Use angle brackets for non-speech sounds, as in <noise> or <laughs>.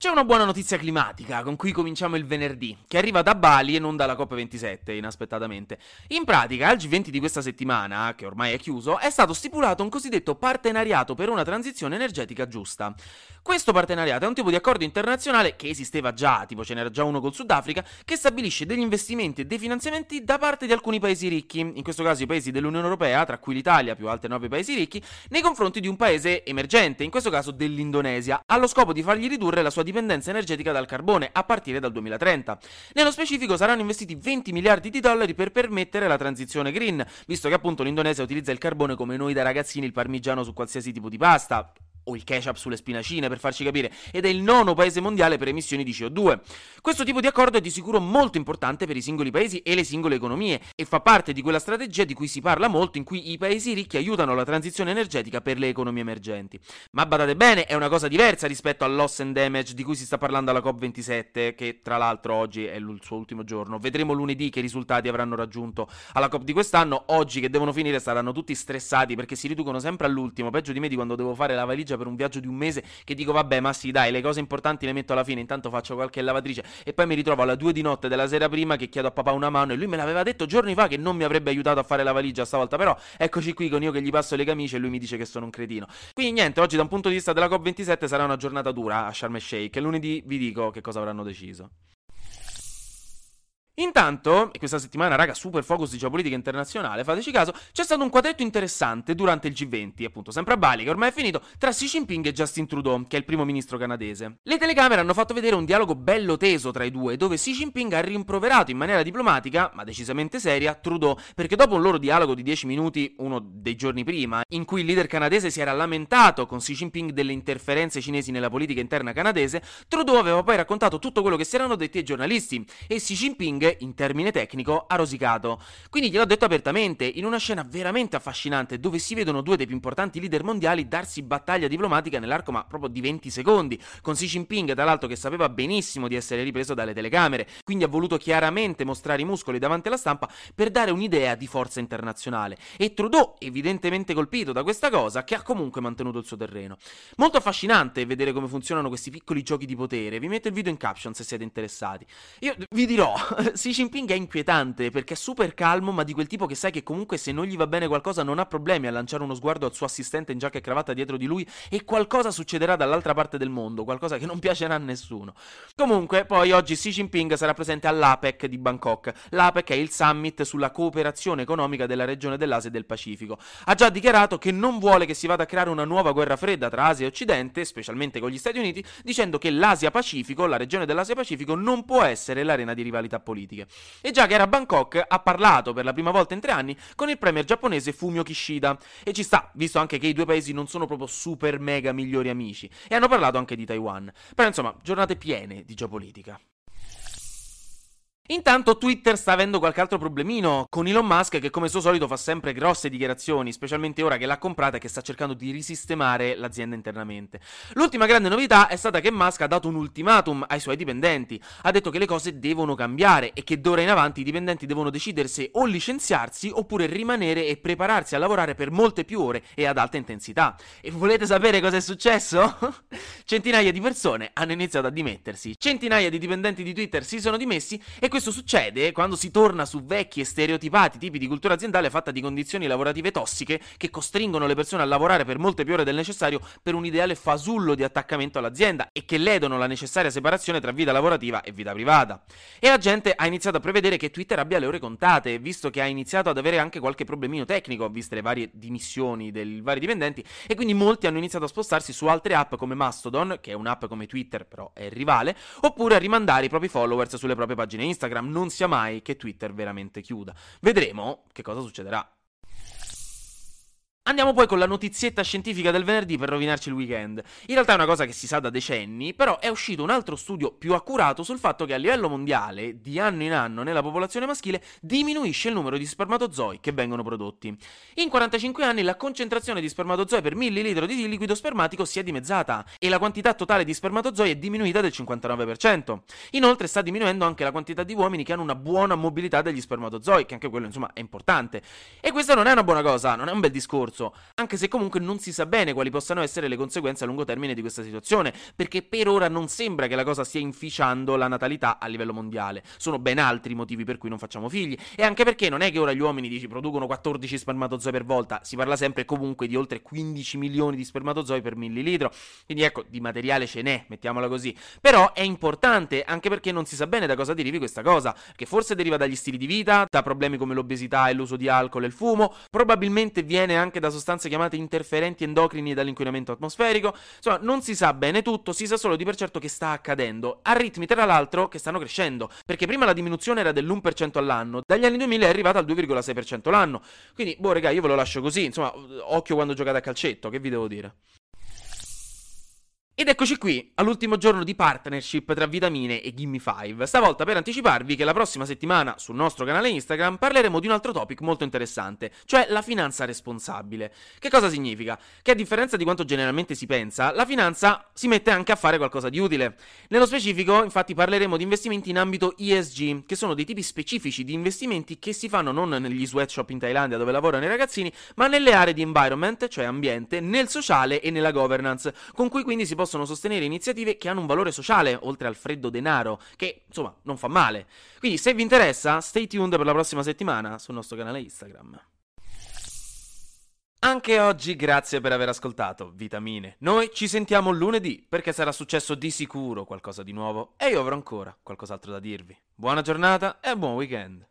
C'è una buona notizia climatica con cui cominciamo il venerdì, che arriva da Bali e non dalla COP27, inaspettatamente. In pratica, al G20 di questa settimana, che ormai è chiuso, è stato stipulato un cosiddetto partenariato per una transizione energetica giusta. Questo partenariato è un tipo di accordo internazionale che esisteva già, tipo ce n'era già uno col Sudafrica, che stabilisce degli investimenti e dei finanziamenti da parte di alcuni paesi ricchi, in questo caso i paesi dell'Unione Europea, tra cui l'Italia più altri nove paesi ricchi, nei confronti di un paese emergente, in questo caso dell'Indonesia, allo scopo di fargli ridurre la sua dipendenza energetica dal carbone a partire dal 2030. Nello specifico saranno investiti 20 miliardi di dollari per permettere la transizione green, visto che appunto l'Indonesia utilizza il carbone come noi da ragazzini il parmigiano su qualsiasi tipo di pasta o il ketchup sulle spinacine per farci capire, ed è il nono paese mondiale per emissioni di CO2. Questo tipo di accordo è di sicuro molto importante per i singoli paesi e le singole economie e fa parte di quella strategia di cui si parla molto in cui i paesi ricchi aiutano la transizione energetica per le economie emergenti. Ma badate bene, è una cosa diversa rispetto al loss and damage di cui si sta parlando alla COP27, che tra l'altro oggi è il suo ultimo giorno. Vedremo lunedì che risultati avranno raggiunto alla COP di quest'anno. Oggi che devono finire saranno tutti stressati perché si riducono sempre all'ultimo, peggio di me di quando devo fare la valigia per un viaggio di un mese che dico vabbè ma sì dai le cose importanti le metto alla fine intanto faccio qualche lavatrice. E poi mi ritrovo alla due di notte della sera prima che chiedo a papà una mano e lui me l'aveva detto giorni fa che non mi avrebbe aiutato a fare la valigia stavolta però eccoci qui con io che gli passo le camicie e lui mi dice che sono un cretino. Quindi niente oggi da un punto di vista della COP27 sarà una giornata dura a Sharm el Sheikh lunedì vi dico che cosa avranno deciso Intanto, e questa settimana, raga, super focus di geopolitica internazionale, fateci caso, c'è stato un quadretto interessante durante il G20, appunto sempre a Bali, che ormai è finito, tra Xi Jinping e Justin Trudeau, che è il primo ministro canadese. Le telecamere hanno fatto vedere un dialogo bello teso tra i due, dove Xi Jinping ha rimproverato in maniera diplomatica, ma decisamente seria, Trudeau, perché dopo un loro dialogo di 10 minuti, uno dei giorni prima, in cui il leader canadese si era lamentato con Xi Jinping delle interferenze cinesi nella politica interna canadese, Trudeau aveva poi raccontato tutto quello che si erano detti ai giornalisti, e Xi Jinping in termine tecnico, ha rosicato. Quindi gliel'ho detto apertamente, in una scena veramente affascinante dove si vedono due dei più importanti leader mondiali darsi battaglia diplomatica nell'arco ma proprio di 20 secondi, con Xi Jinping tra l'altro che sapeva benissimo di essere ripreso dalle telecamere, quindi ha voluto chiaramente mostrare i muscoli davanti alla stampa per dare un'idea di forza internazionale. E Trudeau, evidentemente colpito da questa cosa, che ha comunque mantenuto il suo terreno. Molto affascinante vedere come funzionano questi piccoli giochi di potere, vi metto il video in caption se siete interessati. Io vi dirò, <laughs> Xi Jinping è inquietante perché è super calmo, ma di quel tipo che sai che comunque se non gli va bene qualcosa non ha problemi a lanciare uno sguardo al suo assistente in giacca e cravatta dietro di lui e qualcosa succederà dall'altra parte del mondo, qualcosa che non piacerà a nessuno. Comunque, poi oggi Xi Jinping sarà presente all'APEC di Bangkok. L'APEC è il summit sulla cooperazione economica della regione dell'Asia e del Pacifico. Ha già dichiarato che non vuole che si vada a creare una nuova guerra fredda tra Asia e Occidente, specialmente con gli Stati Uniti, dicendo che l'Asia-Pacifico, la regione dell'Asia-Pacifico, non può essere l'arena di rivalità politiche. E già che era a Bangkok ha parlato per la prima volta in tre anni con il premier giapponese Fumio Kishida. E ci sta, visto anche che i due paesi non sono proprio super mega migliori amici. E hanno parlato anche di Taiwan. Però insomma, giornate piene di geopolitica. Intanto Twitter sta avendo qualche altro problemino con Elon Musk che come suo solito fa sempre grosse dichiarazioni, specialmente ora che l'ha comprata e che sta cercando di risistemare l'azienda internamente. L'ultima grande novità è stata che Musk ha dato un ultimatum ai suoi dipendenti, ha detto che le cose devono cambiare e che d'ora in avanti i dipendenti devono decidere se o licenziarsi oppure rimanere e prepararsi a lavorare per molte più ore e ad alta intensità. E volete sapere cosa è successo? <laughs> Centinaia di persone hanno iniziato a dimettersi, centinaia di dipendenti di Twitter si sono dimessi e questo succede quando si torna su vecchi e stereotipati tipi di cultura aziendale fatta di condizioni lavorative tossiche che costringono le persone a lavorare per molte più ore del necessario per un ideale fasullo di attaccamento all'azienda e che ledono la necessaria separazione tra vita lavorativa e vita privata. E la gente ha iniziato a prevedere che Twitter abbia le ore contate, visto che ha iniziato ad avere anche qualche problemino tecnico, viste le varie dimissioni dei vari dipendenti, e quindi molti hanno iniziato a spostarsi su altre app come Mastodon, che è un'app come Twitter, però è rivale, oppure a rimandare i propri followers sulle proprie pagine Instagram Instagram non sia mai che Twitter veramente chiuda. Vedremo che cosa succederà. Andiamo poi con la notizietta scientifica del venerdì per rovinarci il weekend. In realtà è una cosa che si sa da decenni, però è uscito un altro studio più accurato sul fatto che a livello mondiale, di anno in anno nella popolazione maschile, diminuisce il numero di spermatozoi che vengono prodotti. In 45 anni la concentrazione di spermatozoi per millilitro di liquido spermatico si è dimezzata e la quantità totale di spermatozoi è diminuita del 59%. Inoltre sta diminuendo anche la quantità di uomini che hanno una buona mobilità degli spermatozoi, che anche quello insomma è importante. E questa non è una buona cosa, non è un bel discorso corso, anche se comunque non si sa bene quali possano essere le conseguenze a lungo termine di questa situazione, perché per ora non sembra che la cosa stia inficiando la natalità a livello mondiale. Sono ben altri i motivi per cui non facciamo figli, e anche perché non è che ora gli uomini dici producono 14 spermatozoi per volta, si parla sempre comunque di oltre 15 milioni di spermatozoi per millilitro, quindi ecco, di materiale ce n'è, mettiamola così. Però è importante anche perché non si sa bene da cosa derivi questa cosa, che forse deriva dagli stili di vita, da problemi come l'obesità e l'uso di alcol e il fumo, probabilmente viene anche da da sostanze chiamate interferenti endocrini e dall'inquinamento atmosferico. Insomma, non si sa bene tutto, si sa solo di per certo che sta accadendo, a ritmi tra l'altro che stanno crescendo, perché prima la diminuzione era dell'1% all'anno, dagli anni 2000 è arrivata al 2,6% l'anno. Quindi, boh, raga, io ve lo lascio così, insomma, occhio quando giocate a calcetto, che vi devo dire? Ed eccoci qui, all'ultimo giorno di partnership tra Vitamine e Gimme 5. Stavolta per anticiparvi che la prossima settimana sul nostro canale Instagram parleremo di un altro topic molto interessante, cioè la finanza responsabile. Che cosa significa? Che a differenza di quanto generalmente si pensa, la finanza si mette anche a fare qualcosa di utile. Nello specifico, infatti, parleremo di investimenti in ambito ESG, che sono dei tipi specifici di investimenti che si fanno non negli sweatshop in Thailandia dove lavorano i ragazzini, ma nelle aree di environment, cioè ambiente, nel sociale e nella governance, con cui quindi si possono possono sostenere iniziative che hanno un valore sociale, oltre al freddo denaro, che insomma non fa male. Quindi se vi interessa, stay tuned per la prossima settimana sul nostro canale Instagram. Anche oggi grazie per aver ascoltato Vitamine. Noi ci sentiamo lunedì perché sarà successo di sicuro qualcosa di nuovo e io avrò ancora qualcos'altro da dirvi. Buona giornata e buon weekend.